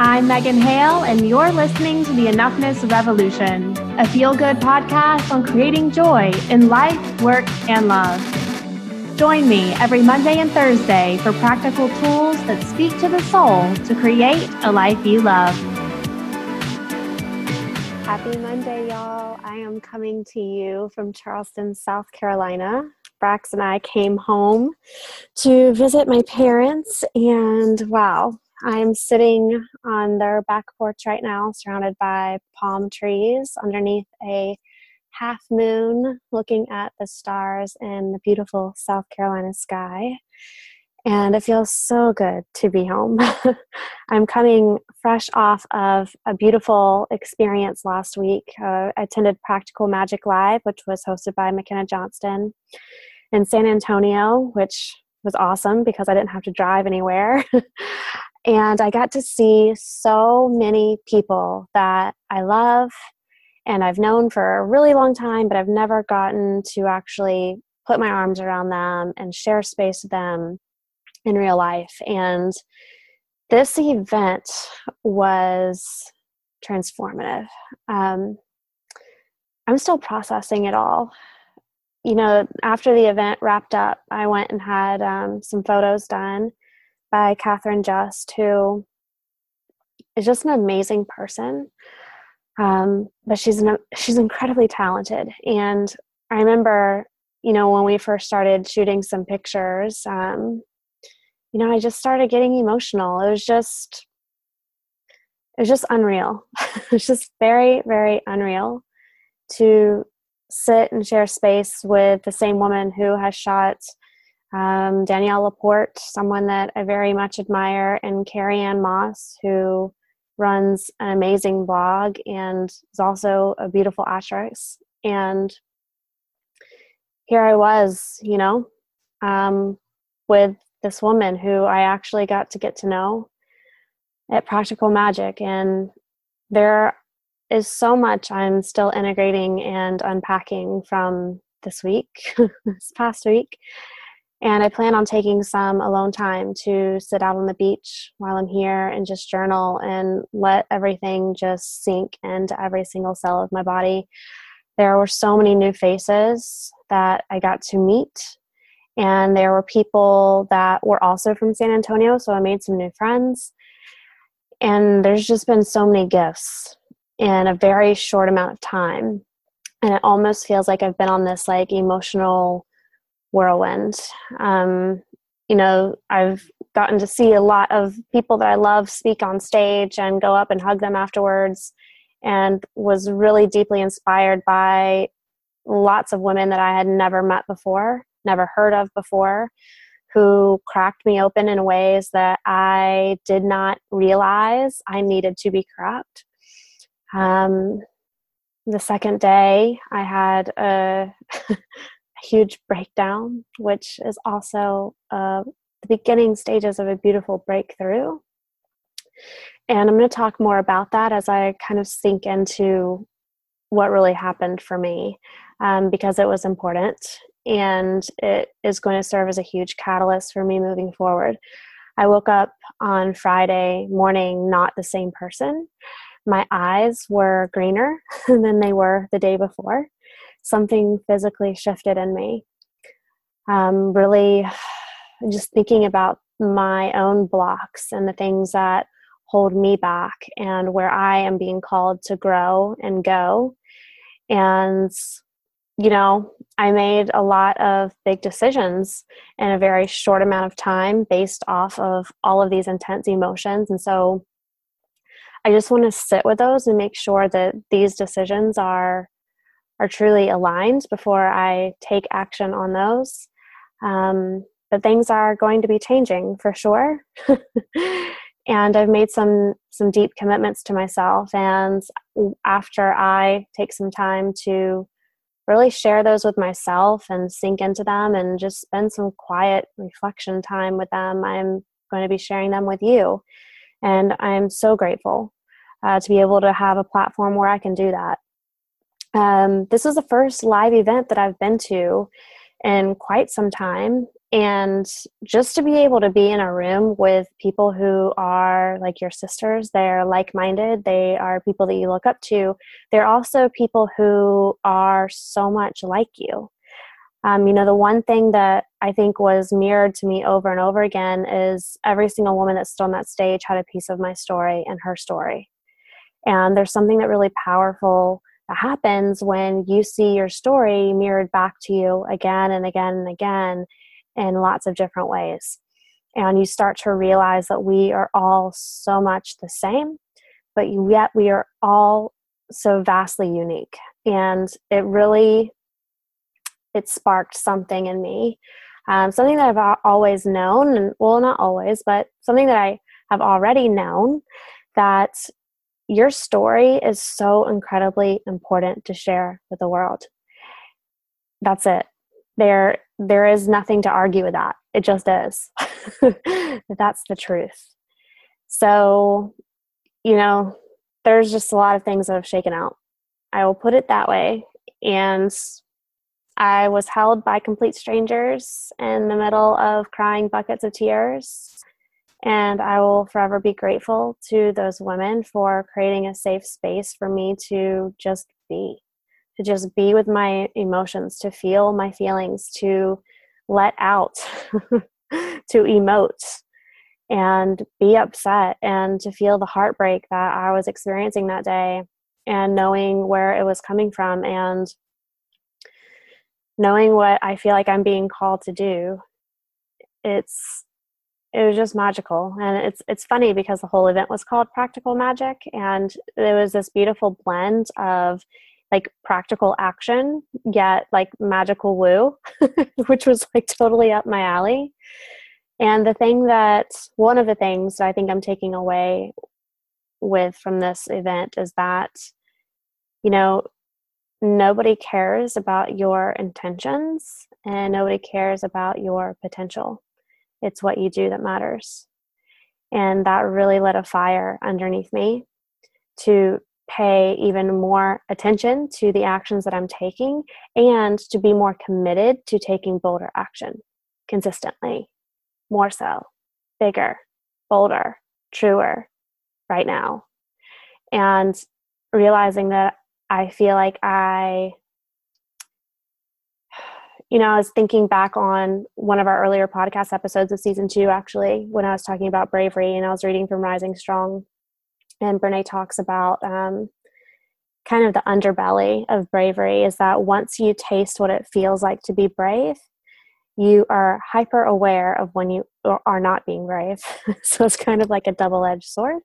I'm Megan Hale, and you're listening to the Enoughness Revolution, a feel good podcast on creating joy in life, work, and love. Join me every Monday and Thursday for practical tools that speak to the soul to create a life you love. Happy Monday, y'all. I am coming to you from Charleston, South Carolina. Brax and I came home to visit my parents, and wow, I'm sitting on their back porch right now, surrounded by palm trees underneath a half moon, looking at the stars in the beautiful South Carolina sky. And it feels so good to be home. I'm coming fresh off of a beautiful experience last week. Uh, I attended Practical Magic Live, which was hosted by Makenna Johnston in San Antonio, which was awesome because I didn't have to drive anywhere. And I got to see so many people that I love and I've known for a really long time, but I've never gotten to actually put my arms around them and share space with them in real life. And this event was transformative. Um, I'm still processing it all. You know, after the event wrapped up, I went and had um, some photos done by Catherine Just, who is just an amazing person. Um, but she's an, she's incredibly talented. And I remember, you know, when we first started shooting some pictures, um, you know, I just started getting emotional. It was just, it was just unreal. it was just very, very unreal to sit and share space with the same woman who has shot um, Danielle Laporte, someone that I very much admire, and Carrie-Anne Moss, who runs an amazing blog and is also a beautiful actress. And here I was, you know, um, with this woman who I actually got to get to know at Practical Magic. And there is so much I'm still integrating and unpacking from this week, this past week. And I plan on taking some alone time to sit out on the beach while I'm here and just journal and let everything just sink into every single cell of my body. There were so many new faces that I got to meet. And there were people that were also from San Antonio, so I made some new friends. And there's just been so many gifts in a very short amount of time. And it almost feels like I've been on this like emotional whirlwind. Um, you know, I've gotten to see a lot of people that I love speak on stage and go up and hug them afterwards, and was really deeply inspired by lots of women that I had never met before, never heard of before, who cracked me open in ways that I did not realize I needed to be cracked. Um, the second day, I had a huge breakdown, which is also uh, the beginning stages of a beautiful breakthrough. And I'm going to talk more about that as I kind of sink into what really happened for me um, because it was important and it is going to serve as a huge catalyst for me moving forward. I woke up on Friday morning not the same person. My eyes were greener than they were the day before something physically shifted in me. Um, really just thinking about my own blocks and the things that hold me back and where I am being called to grow and go. And, you know, I made a lot of big decisions in a very short amount of time based off of all of these intense emotions. And so I just want to sit with those and make sure that these decisions are are truly aligned before I take action on those. Um, but things are going to be changing for sure. and I've made some some deep commitments to myself. And after I take some time to really share those with myself and sink into them and just spend some quiet reflection time with them, I'm going to be sharing them with you. And I'm so grateful uh, to be able to have a platform where I can do that. Um, this was the first live event that I've been to in quite some time, and just to be able to be in a room with people who are like your sisters they're like-minded they are people that you look up to they're also people who are so much like you. Um, you know the one thing that i think was mirrored to me over and over again is every single woman that stood on that stage had a piece of my story and her story. And there's something that really powerful happens when you see your story mirrored back to you again and again and again in lots of different ways. And you start to realize that we are all so much the same, but yet we are all so vastly unique. And it really it sparked something in me. Um, something that I've always known, and well, not always, but something that I have already known that your story is so incredibly important to share with the world. That's it. There there is nothing to argue with that. It just is. That's the truth. So you know there's just a lot of things that have shaken out. I will put it that way. And i was held by complete strangers in the middle of crying buckets of tears and i will forever be grateful to those women for creating a safe space for me to just be to just be with my emotions, to feel my feelings, to let out, to emote and be upset and to feel the heartbreak that I was experiencing that day and knowing where it was coming from and knowing what I feel like I'm being called to do. It's it was just magical. And it's it's funny because the whole event was called practical magic and it was this beautiful blend of like practical action yet like magical woo which was like totally up my alley. And the thing that one of the things that i think i'm taking away with from this event is that you know nobody cares about your intentions and nobody cares about your potential it's what you do that matters and that really lit a fire underneath me to pay even more attention to the actions that I'm taking and to be more committed to taking bolder action consistently, more so, bigger, bolder, truer right now. And realizing that I feel like I, you know, I was thinking back on one of our earlier podcast episodes of season two, actually, when I was talking about bravery and I was reading from Rising Strong and Brene talks about um, kind of the underbelly of bravery is that once you taste what it feels like to be brave, you are hyper aware of when you are not being brave. so it's kind of like a double edged sword.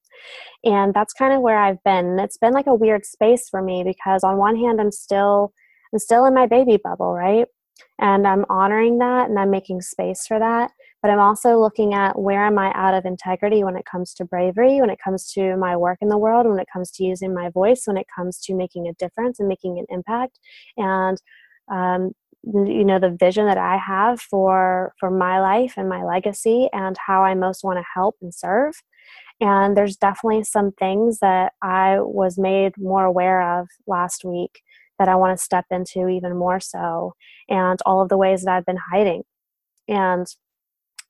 And that's kind of where I've been. It's been like a weird space for me because on one hand I'm still I'm still in my baby bubble, right? And I'm honoring that and I'm making space for that but I'm also looking at where am I out of integrity when it comes to bravery, when it comes to my work in the world, when it comes to using my voice, when it comes to making a difference and making an impact. And um, you know the vision that i have for for my life and my legacy and how i most want to help and serve and there's definitely some things that i was made more aware of last week that i want to step into even more so and all of the ways that i've been hiding and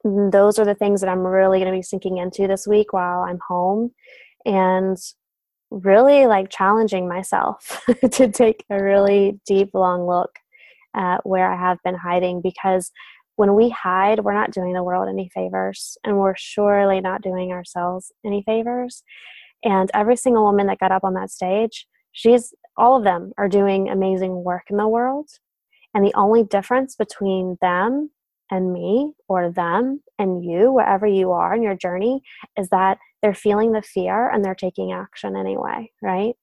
those are the things that I'm really going to be sinking into this week while I'm home and really like challenging myself to take a really deep, long look at where I have been hiding because when we hide, we're not doing the world any favors and we're surely not doing ourselves any favors. And every single woman that got up on that stage, she's all of them are doing amazing work in the world. And the only difference between them and me or them and you, wherever you are in your journey, is that they're feeling the fear and they're taking action anyway, right?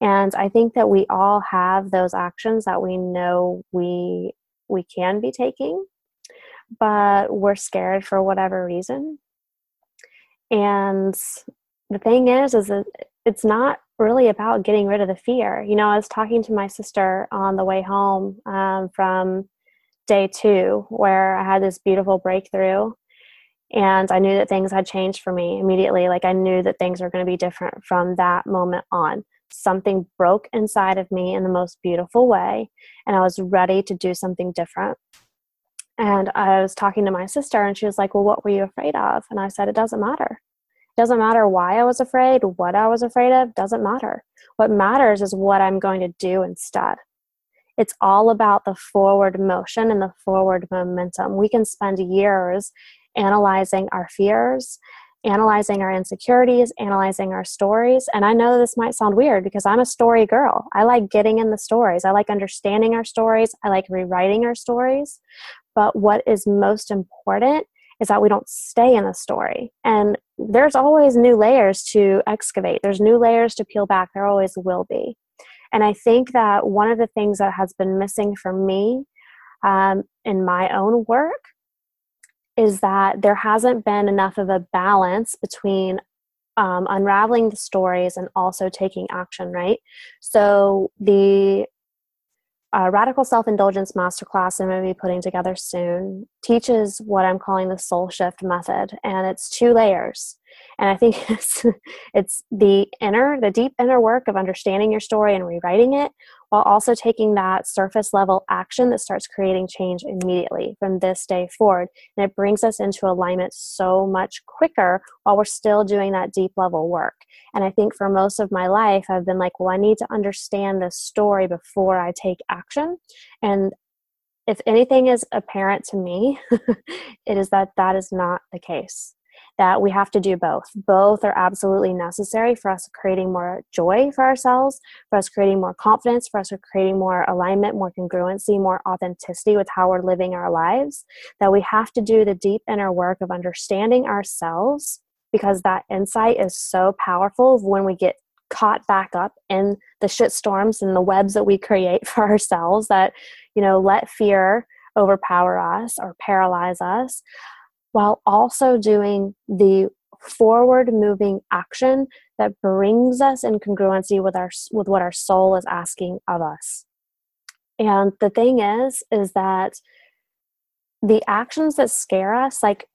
And I think that we all have those actions that we know we we can be taking, but we're scared for whatever reason. And the thing is, is that it's not really about getting rid of the fear. You know, I was talking to my sister on the way home um, from day two where I had this beautiful breakthrough and I knew that things had changed for me immediately. Like I knew that things were going to be different from that moment on. Something broke inside of me in the most beautiful way, and I was ready to do something different. And I was talking to my sister, and she was like, Well, what were you afraid of? And I said, It doesn't matter. Doesn't matter why I was afraid, what I was afraid of, doesn't matter. What matters is what I'm going to do instead. It's all about the forward motion and the forward momentum. We can spend years analyzing our fears, analyzing our insecurities, analyzing our stories. And I know this might sound weird because I'm a story girl. I like getting in the stories, I like understanding our stories, I like rewriting our stories. But what is most important is that we don't stay in the story. And there's always new layers to excavate, there's new layers to peel back. There always will be. And I think that one of the things that has been missing for me um, in my own work is that there hasn't been enough of a balance between um, unraveling the stories and also taking action, right? So the uh, Radical Self Indulgence Masterclass I'm going to be putting together soon teaches what I'm calling the soul shift method, and it's two layers. And I think it's, it's the inner, the deep inner work of understanding your story and rewriting it, while also taking that surface level action that starts creating change immediately from this day forward. And it brings us into alignment so much quicker while we're still doing that deep level work. And I think for most of my life, I've been like, well, I need to understand this story before I take action. And if anything is apparent to me, it is that that is not the case that we have to do both. Both are absolutely necessary for us creating more joy for ourselves, for us creating more confidence, for us creating more alignment, more congruency, more authenticity with how we're living our lives. That we have to do the deep inner work of understanding ourselves because that insight is so powerful when we get caught back up in the shit storms and the webs that we create for ourselves that you know let fear overpower us or paralyze us while also doing the forward moving action that brings us in congruency with our with what our soul is asking of us. And the thing is is that the actions that scare us like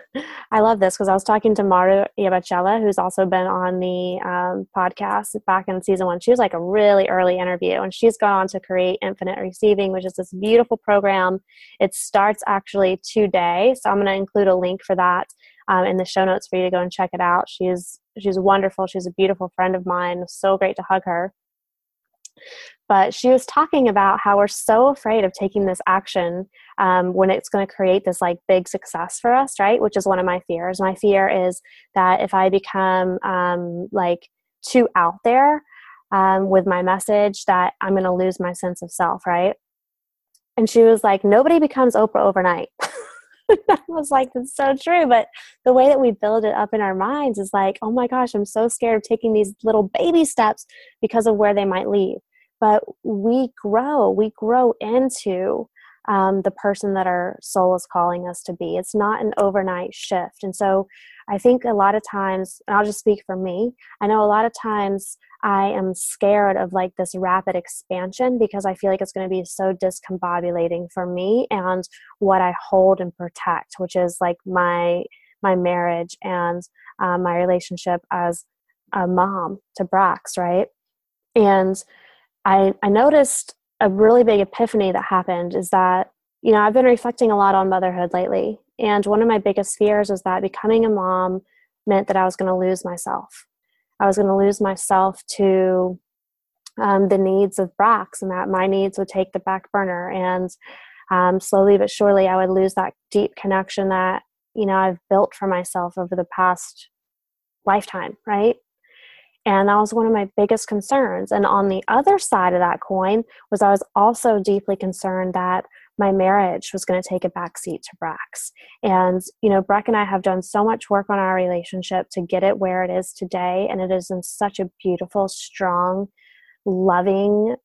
i love this because i was talking to maru Iabichela, who's also been on the um, podcast back in season one. She was like a really early interview and she's gone on to create infinite receiving which is this beautiful program. It starts actually today so i'm going to include a link for that um, in the show notes for you to go and check it out. She's she's wonderful. She's a beautiful friend of mine. So great to hug her but she was talking about how we're so afraid of taking this action um, when it's going to create this like big success for us right? Which is one of my fears. My fear is that if i become um, like too out there um, with my message that i'm going to lose my sense of self right? And she was like nobody becomes oprah overnight. I was like, that's so true. But the way that we build it up in our minds is like, oh my gosh, I'm so scared of taking these little baby steps because of where they might lead but we grow we grow into um, the person that our soul is calling us to be. It's not an overnight shift. And so i think a lot of times and i'll just speak for me i know a lot of times i am scared of like this rapid expansion because i feel like it's going to be so discombobulating for me and what i hold and protect which is like my my marriage and um, my relationship as a mom to brax right? And I, I noticed a really big epiphany that happened is that, you know, I've been reflecting a lot on motherhood lately. And one of my biggest fears was that becoming a mom meant that I was going to lose myself. I was going to lose myself to um, the needs of Brax and that my needs would take the back burner. And um, slowly but surely, I would lose that deep connection that, you know, I've built for myself over the past lifetime, right? And that was one of my biggest concerns. And on the other side of that coin was I was also deeply concerned that my marriage was going to take a backseat to Brax. And, you know, Breck and I have done so much work on our relationship to get it where it is today. And it is in such a beautiful, strong, loving,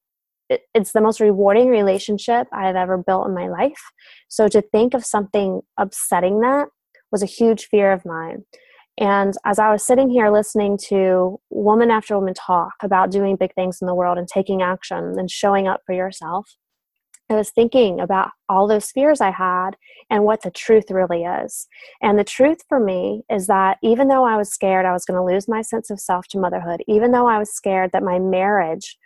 it's the most rewarding relationship I've ever built in my life. So to think of something upsetting that was a huge fear of mine. And as I was sitting here listening to woman after woman talk about doing big things in the world and taking action and showing up for yourself, I was thinking about all those fears I had and what the truth really is. And the truth for me is that even though I was scared I was going to lose my sense of self to motherhood, even though I was scared that my marriage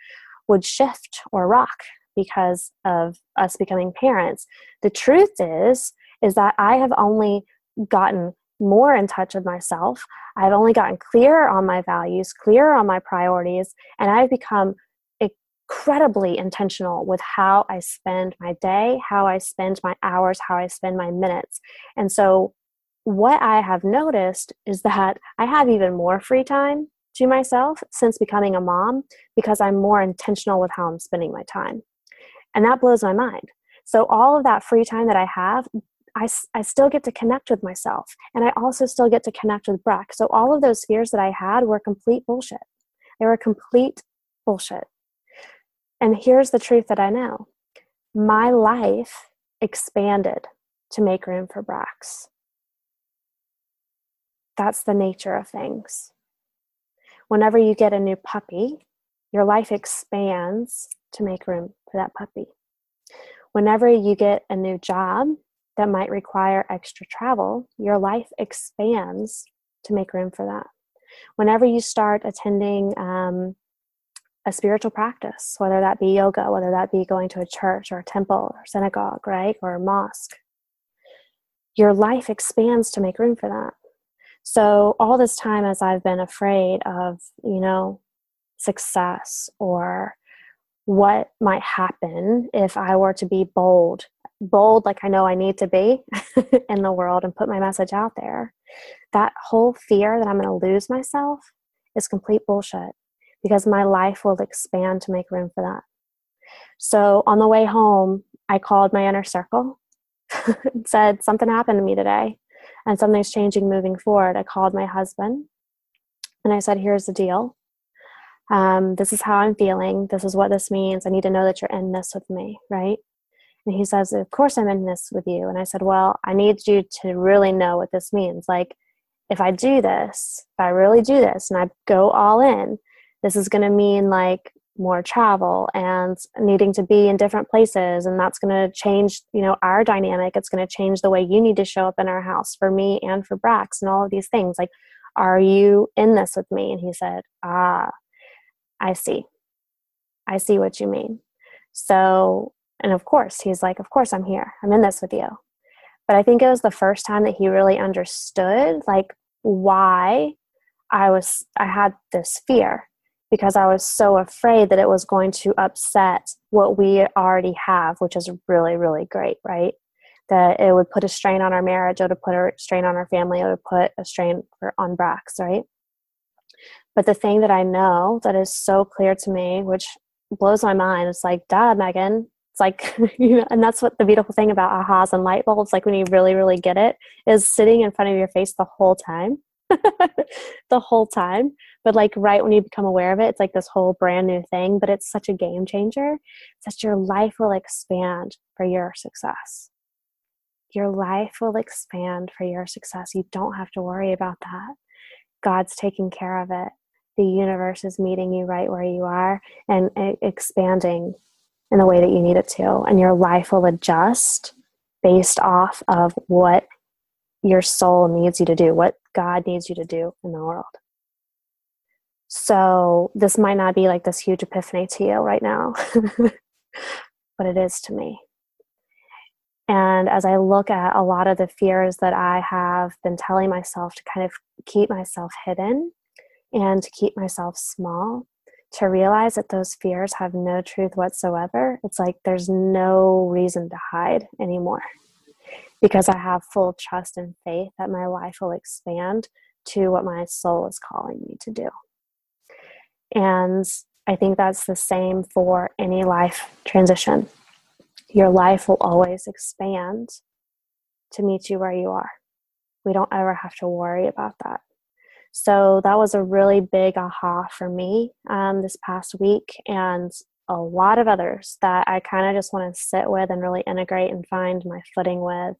would shift or rock because of us becoming parents. The truth is, is that I have only gotten more in touch with myself. I've only gotten clearer on my values, clearer on my priorities, and I've become incredibly intentional with how I spend my day, how I spend my hours, how I spend my minutes. And so, what I have noticed is that I have even more free time to myself since becoming a mom because I'm more intentional with how I'm spending my time. And that blows my mind. So, all of that free time that I have, I, I still get to connect with myself. And I also still get to connect with Breck. So, all of those fears that I had were complete bullshit. They were complete bullshit. And here's the truth that I know my life expanded to make room for Brax. That's the nature of things. Whenever you get a new puppy, your life expands to make room for that puppy. Whenever you get a new job that might require extra travel, your life expands to make room for that. Whenever you start attending um, a spiritual practice, whether that be yoga, whether that be going to a church or a temple or synagogue, right, or a mosque, your life expands to make room for that. So, all this time, as I've been afraid of, you know, success or what might happen if I were to be bold, bold like I know I need to be in the world and put my message out there, that whole fear that I'm going to lose myself is complete bullshit because my life will expand to make room for that. So on the way home, I called my inner circle and said, Something happened to me today and something's changing moving forward. I called my husband and I said, Here's the deal. Um, this is how I'm feeling. This is what this means. I need to know that you're in this with me, right? And he says, Of course I'm in this with you. And I said, Well, I need you to really know what this means. Like, if I do this, if I really do this and I go all in, this is going to mean like more travel and needing to be in different places. And that's going to change you know our dynamic. It's going to change the way you need to show up in our house for me and for brax and all of these things. Like are you in this with me? And he said ah i see. I see what you mean. So and of course he's like of course i'm here i'm in this with you but i think it was the first time that he really understood like why i was i had this fear because I was so afraid that it was going to upset what we already have, which is really, really great, right? That it would put a strain on our marriage, it would put a strain on our family, it would put a strain for, on Brax, right? But the thing that I know that is so clear to me, which blows my mind, it's like, duh, Megan. It's like, you know, and that's what the beautiful thing about ahas and light bulbs, like when you really, really get it, is sitting in front of your face the whole time the whole time. But like right when you become aware of it, it's like this whole brand new thing. But it's such a game changer that your life will expand for your success. Your life will expand for your success. You don't have to worry about that. God's taking care of it. The universe is meeting you right where you are and expanding in the way that you need it to. And your life will adjust based off of what your soul needs you to do, what God needs you to do in the world. So, this might not be like this huge epiphany to you right now, but it is to me. And as I look at a lot of the fears that I have been telling myself to kind of keep myself hidden and to keep myself small, to realize that those fears have no truth whatsoever, it's like there's no reason to hide anymore because I have full trust and faith that my life will expand to what my soul is calling me to do. And I think that's the same for any life transition. Your life will always expand to meet you where you are. We don't ever have to worry about that. So that was a really big aha for me um, this past week. And a lot of others that I kind of just want to sit with and really integrate and find my footing with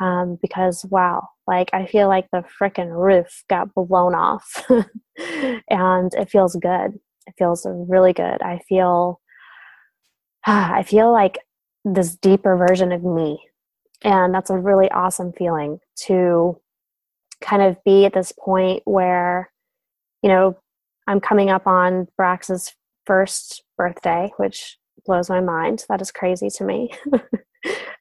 um, because wow, like I feel like the freaking roof got blown off and it feels good. It feels really good. I feel, I feel like this deeper version of me. And that's a really awesome feeling to kind of be at this point where, you know, I'm coming up on Brax's first birthday, which blows my mind. That is crazy to me.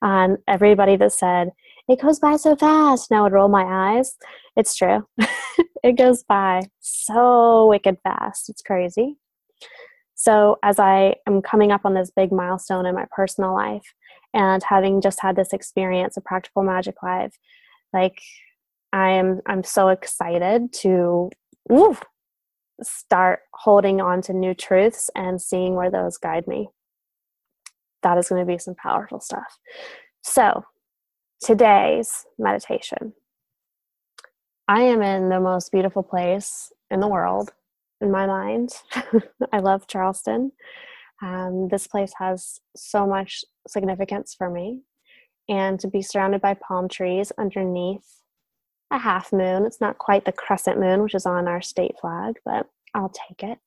and um, everybody that said, it goes by so fast, now would roll my eyes. It's true. it goes by so wicked fast. It's crazy. So, as I am coming up on this big milestone in my personal life and having just had this experience of practical magic live, like I am I'm so excited to woo, start holding on to new truths and seeing where those guide me. That is going to be some powerful stuff. So, today's meditation. I am in the most beautiful place in the world in my mind. I love Charleston. Um, this place has so much significance for me. And to be surrounded by palm trees underneath a half moon, it's not quite the crescent moon, which is on our state flag, but I'll take it.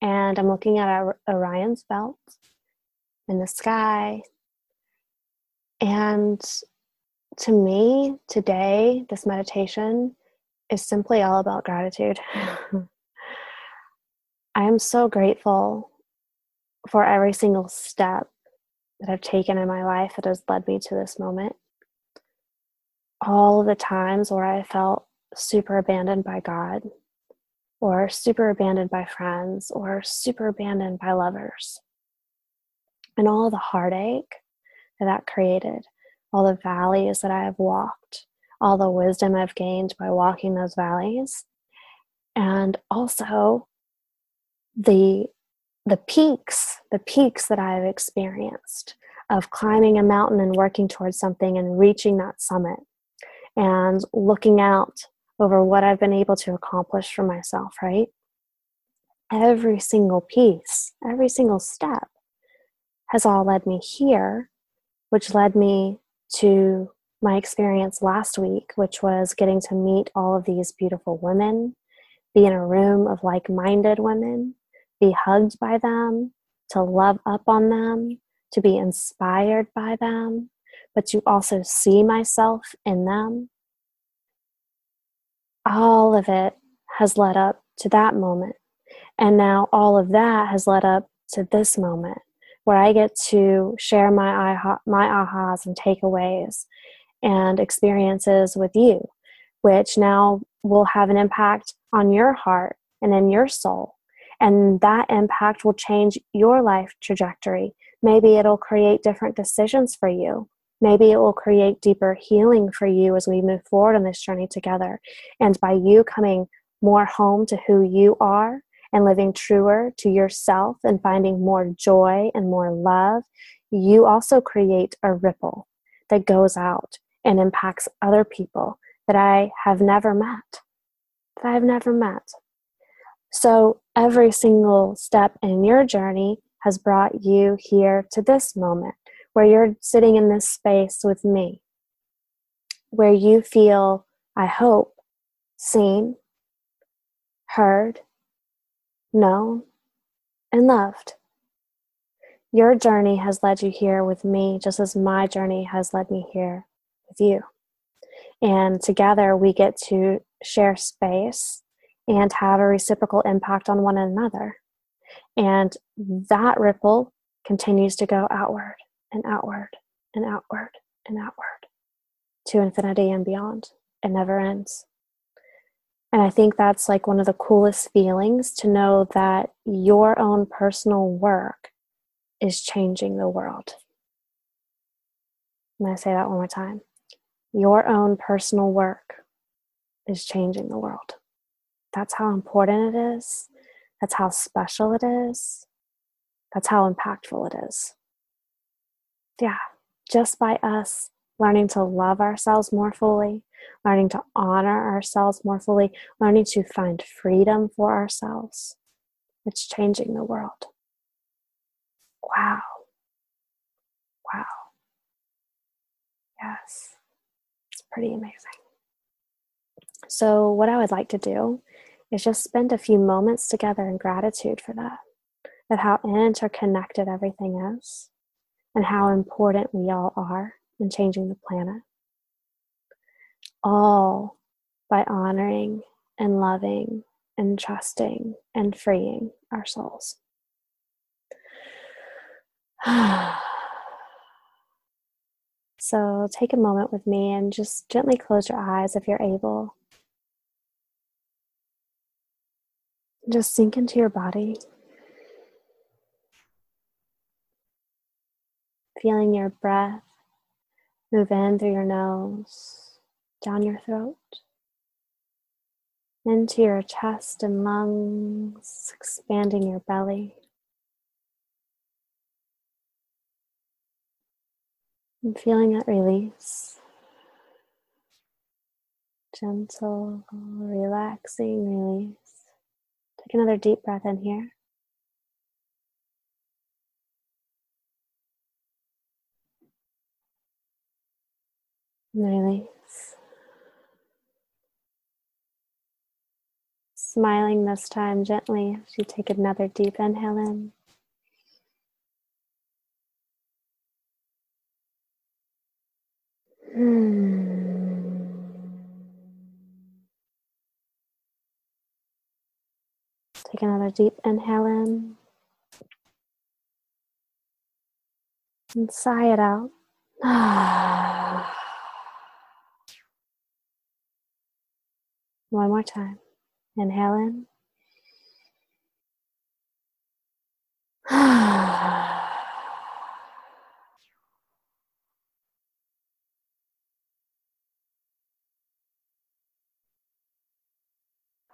And I'm looking at our Orion's belt in the sky. And to me, today, this meditation is simply all about gratitude. I am so grateful for every single step that I've taken in my life that has led me to this moment. All the times where I felt super abandoned by God, or super abandoned by friends, or super abandoned by lovers. And all the heartache that that created, all the valleys that I have walked, all the wisdom I've gained by walking those valleys, and also the the peaks, the peaks that I've experienced of climbing a mountain and working towards something and reaching that summit and looking out over what I've been able to accomplish for myself, right? Every single piece, every single step has all led me here, which led me to my experience last week, which was getting to meet all of these beautiful women, be in a room of like minded women, be hugged by them, to love up on them, to be inspired by them, but to also see myself in them. All of it has led up to that moment. And now all of that has led up to this moment where I get to share my, aha, my ahas and takeaways and experiences with you, which now will have an impact on your heart and in your soul and that impact will change your life trajectory. Maybe it'll create different decisions for you. Maybe it will create deeper healing for you as we move forward on this journey together. And by you coming more home to who you are and living truer to yourself and finding more joy and more love, you also create a ripple that goes out and impacts other people that I have never met. That I've never met. So every single step in your journey has brought you here to this moment where you're sitting in this space with me, where you feel, I hope, seen, heard, known, and loved. Your journey has led you here with me, just as my journey has led me here with you. And together we get to share space and have a reciprocal impact on one another. And that ripple continues to go outward and outward and outward and outward to infinity and beyond. It never ends. And I think that's like one of the coolest feelings to know that your own personal work is changing the world. I'm going to say that one more time. Your own personal work is changing the world. That's how important it is. That's how special it is. That's how impactful it is. Yeah, just by us learning to love ourselves more fully, learning to honor ourselves more fully, learning to find freedom for ourselves, it's changing the world. Wow. Wow. Yes, it's pretty amazing. So, what I would like to do is just spend a few moments together in gratitude for that, of how interconnected everything is, and how important we all are in changing the planet. All by honoring and loving and trusting and freeing our souls. So take a moment with me and just gently close your eyes if you're able. Just sink into your body. Feeling your breath move in through your nose, down your throat, into your chest and lungs, expanding your belly. And feeling that release. Gentle, relaxing release. Take another deep breath in here. Release. Smiling this time gently as you take another deep inhale in. Hmm. Take another deep inhale in and sigh it out. One more time. Inhale in. I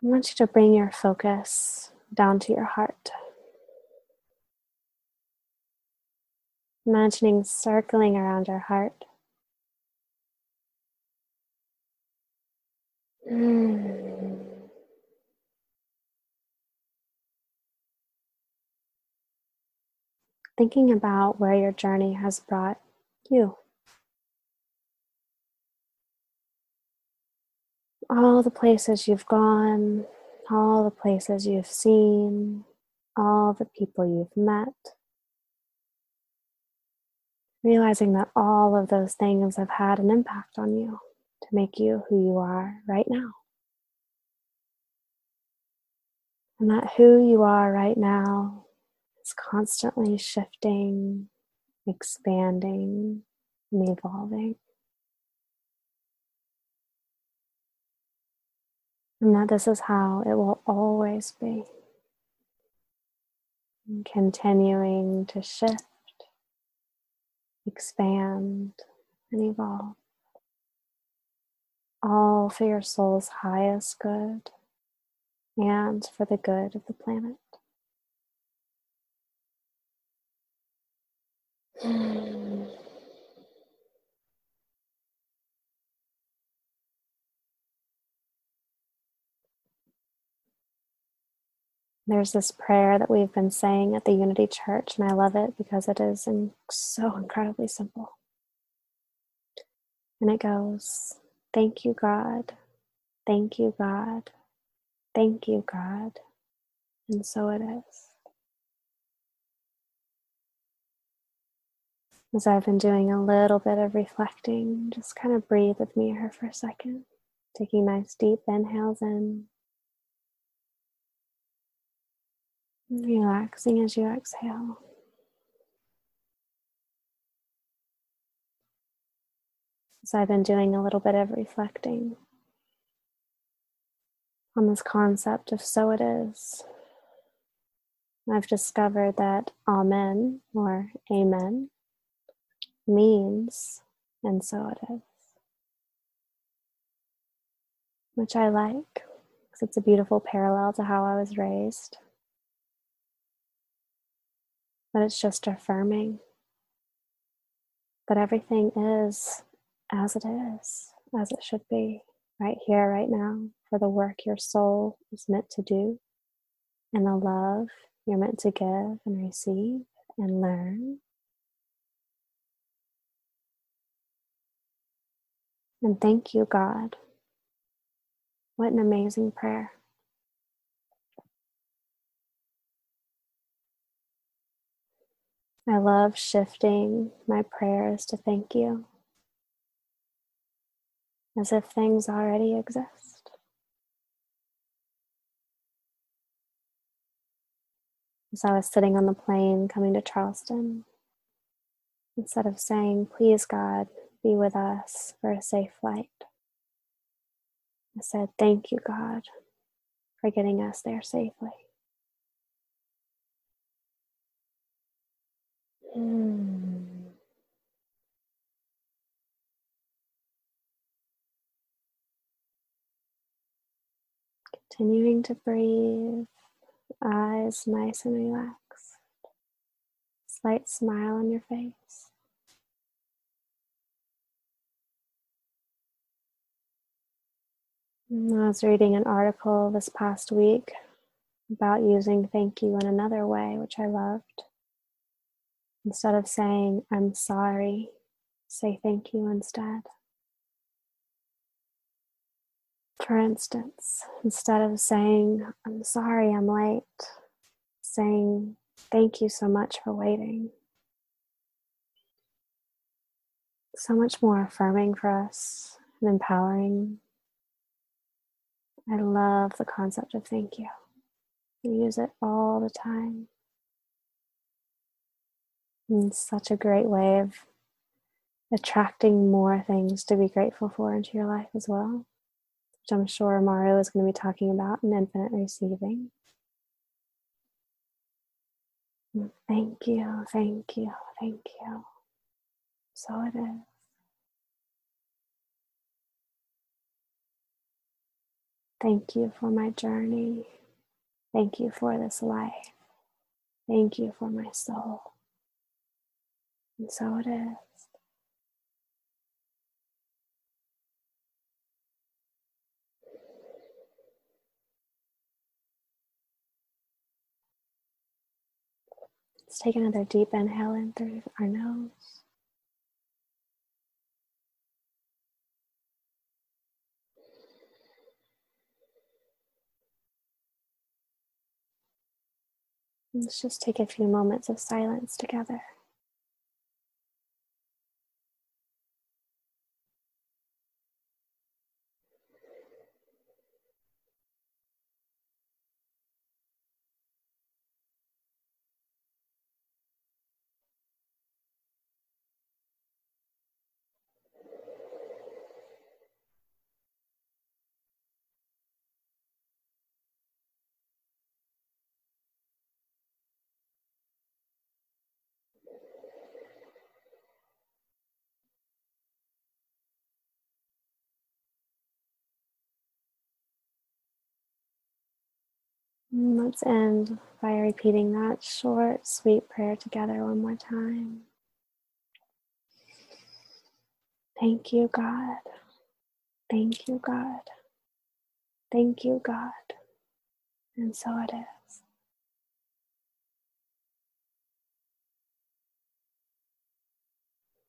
want you to bring your focus down to your heart. Imagining circling around your heart. Mm. Thinking about where your journey has brought you. all the places you've gone, all the places you've seen, all the people you've met. Realizing that all of those things have had an impact on you to make you who you are right now. And that who you are right now is constantly shifting, expanding, and evolving. And that this is how it will always be. Continuing to shift, expand, and evolve. All for your soul's highest good and for the good of the planet. There's this prayer that we've been saying at the Unity Church, and I love it because it is so incredibly simple. And it goes, Thank you, God. Thank you, God. Thank you, God. And so it is. As I've been doing a little bit of reflecting, just kind of breathe with me here for a second. Taking nice deep inhales in Relaxing as you exhale. I've been doing a little bit of reflecting on this concept of so it is. I've discovered that Amen or Amen means and so it is. Which I like because it's a beautiful parallel to how I was raised but it's just affirming that everything is as it is, as it should be, right here, right now, for the work your soul is meant to do and the love you're meant to give and receive and learn. And thank you, God. What an amazing prayer. I love shifting my prayers to thank you as if things already exist. As I was sitting on the plane coming to Charleston, Instead of saying, Please, God, be with us for a safe flight, I said, Thank you, God, for getting us there safely. Hmm. Continuing to breathe, eyes nice and relaxed, slight smile on your face. I was reading an article this past week about using thank you in another way, which I loved. Instead of saying, I'm sorry, say thank you instead. For instance, instead of saying, I'm sorry I'm late, saying, Thank you so much for waiting. So much more affirming for us and empowering. I love the concept of thank you. I use it all the time. And it's such a great way of attracting more things to be grateful for into your life as well which I'm sure Maru is going to be talking about in infinite receiving. Thank you, thank you, thank you. So it is. Thank you for my journey. Thank you for this life. Thank you for my soul. And so it is. Let's take another deep inhale in through our nose. Let's just take a few moments of silence together. Let's end by repeating that short, sweet prayer together one more time. Thank you, God. Thank you, God. Thank you, God. And so it is.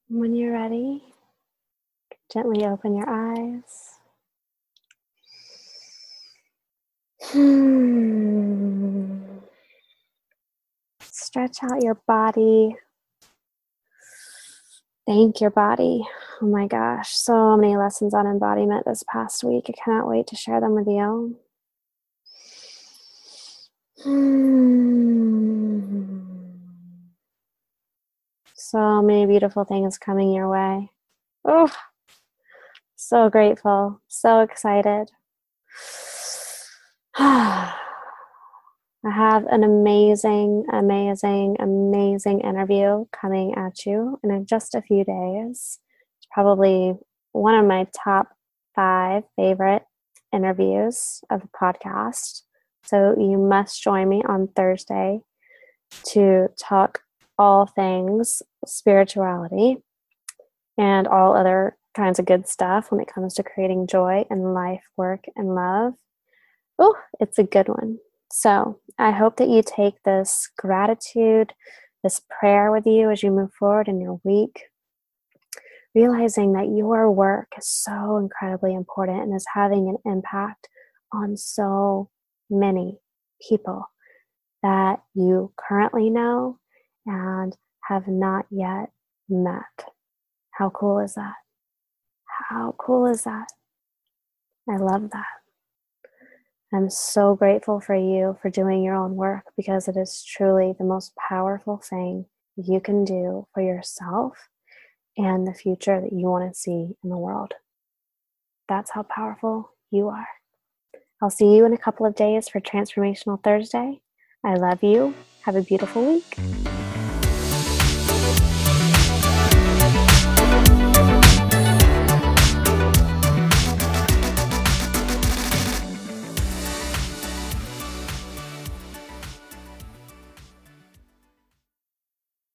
When you're ready, gently open your eyes. Stretch out your body. Thank your body. Oh my gosh, so many lessons on embodiment this past week. I cannot wait to share them with you. Hmm. So many beautiful things coming your way. Oh, so grateful, so excited. I have an amazing, amazing, amazing interview coming at you in just a few days. It's probably one of my top five favorite interviews of the podcast. So you must join me on Thursday to talk all things spirituality and all other kinds of good stuff when it comes to creating joy in life, work, and love. Oh, it's a good one. So I hope that you take this gratitude, this prayer with you as you move forward in your week, realizing that your work is so incredibly important and is having an impact on so many people that you currently know and have not yet met. How cool is that? How cool is that? I love that. I'm so grateful for you for doing your own work because it is truly the most powerful thing you can do for yourself and the future that you want to see in the world. That's how powerful you are. I'll see you in a couple of days for Transformational Thursday. I love you. Have a beautiful week.